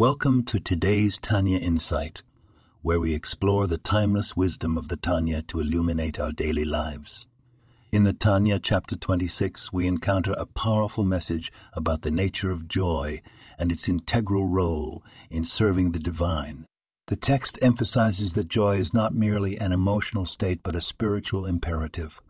Welcome to today's Tanya Insight, where we explore the timeless wisdom of the Tanya to illuminate our daily lives. In the Tanya, chapter 26, we encounter a powerful message about the nature of joy and its integral role in serving the divine. The text emphasizes that joy is not merely an emotional state but a spiritual imperative.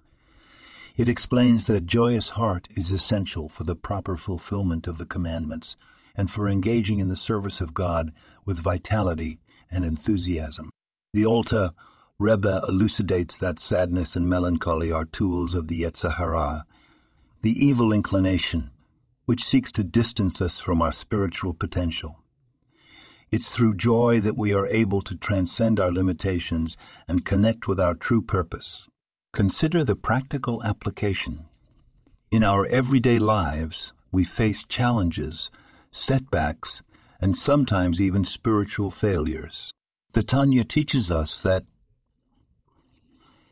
It explains that a joyous heart is essential for the proper fulfillment of the commandments and for engaging in the service of God with vitality and enthusiasm. The Alter Rebbe elucidates that sadness and melancholy are tools of the Yetzer Hara, the evil inclination which seeks to distance us from our spiritual potential. It's through joy that we are able to transcend our limitations and connect with our true purpose. Consider the practical application. In our everyday lives, we face challenges, setbacks, and sometimes even spiritual failures. The Tanya teaches us that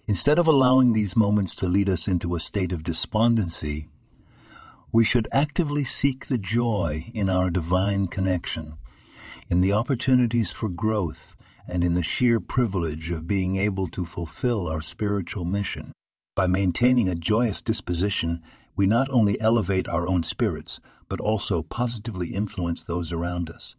instead of allowing these moments to lead us into a state of despondency, we should actively seek the joy in our divine connection, in the opportunities for growth, and in the sheer privilege of being able to fulfill our spiritual mission. By maintaining a joyous disposition, we not only elevate our own spirits, but also positively influence those around us,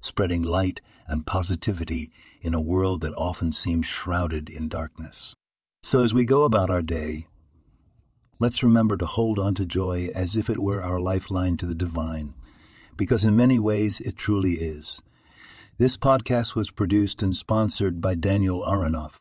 spreading light and positivity in a world that often seems shrouded in darkness. So as we go about our day, let's remember to hold on to joy as if it were our lifeline to the divine, because in many ways it truly is. This podcast was produced and sponsored by Daniel Aronoff.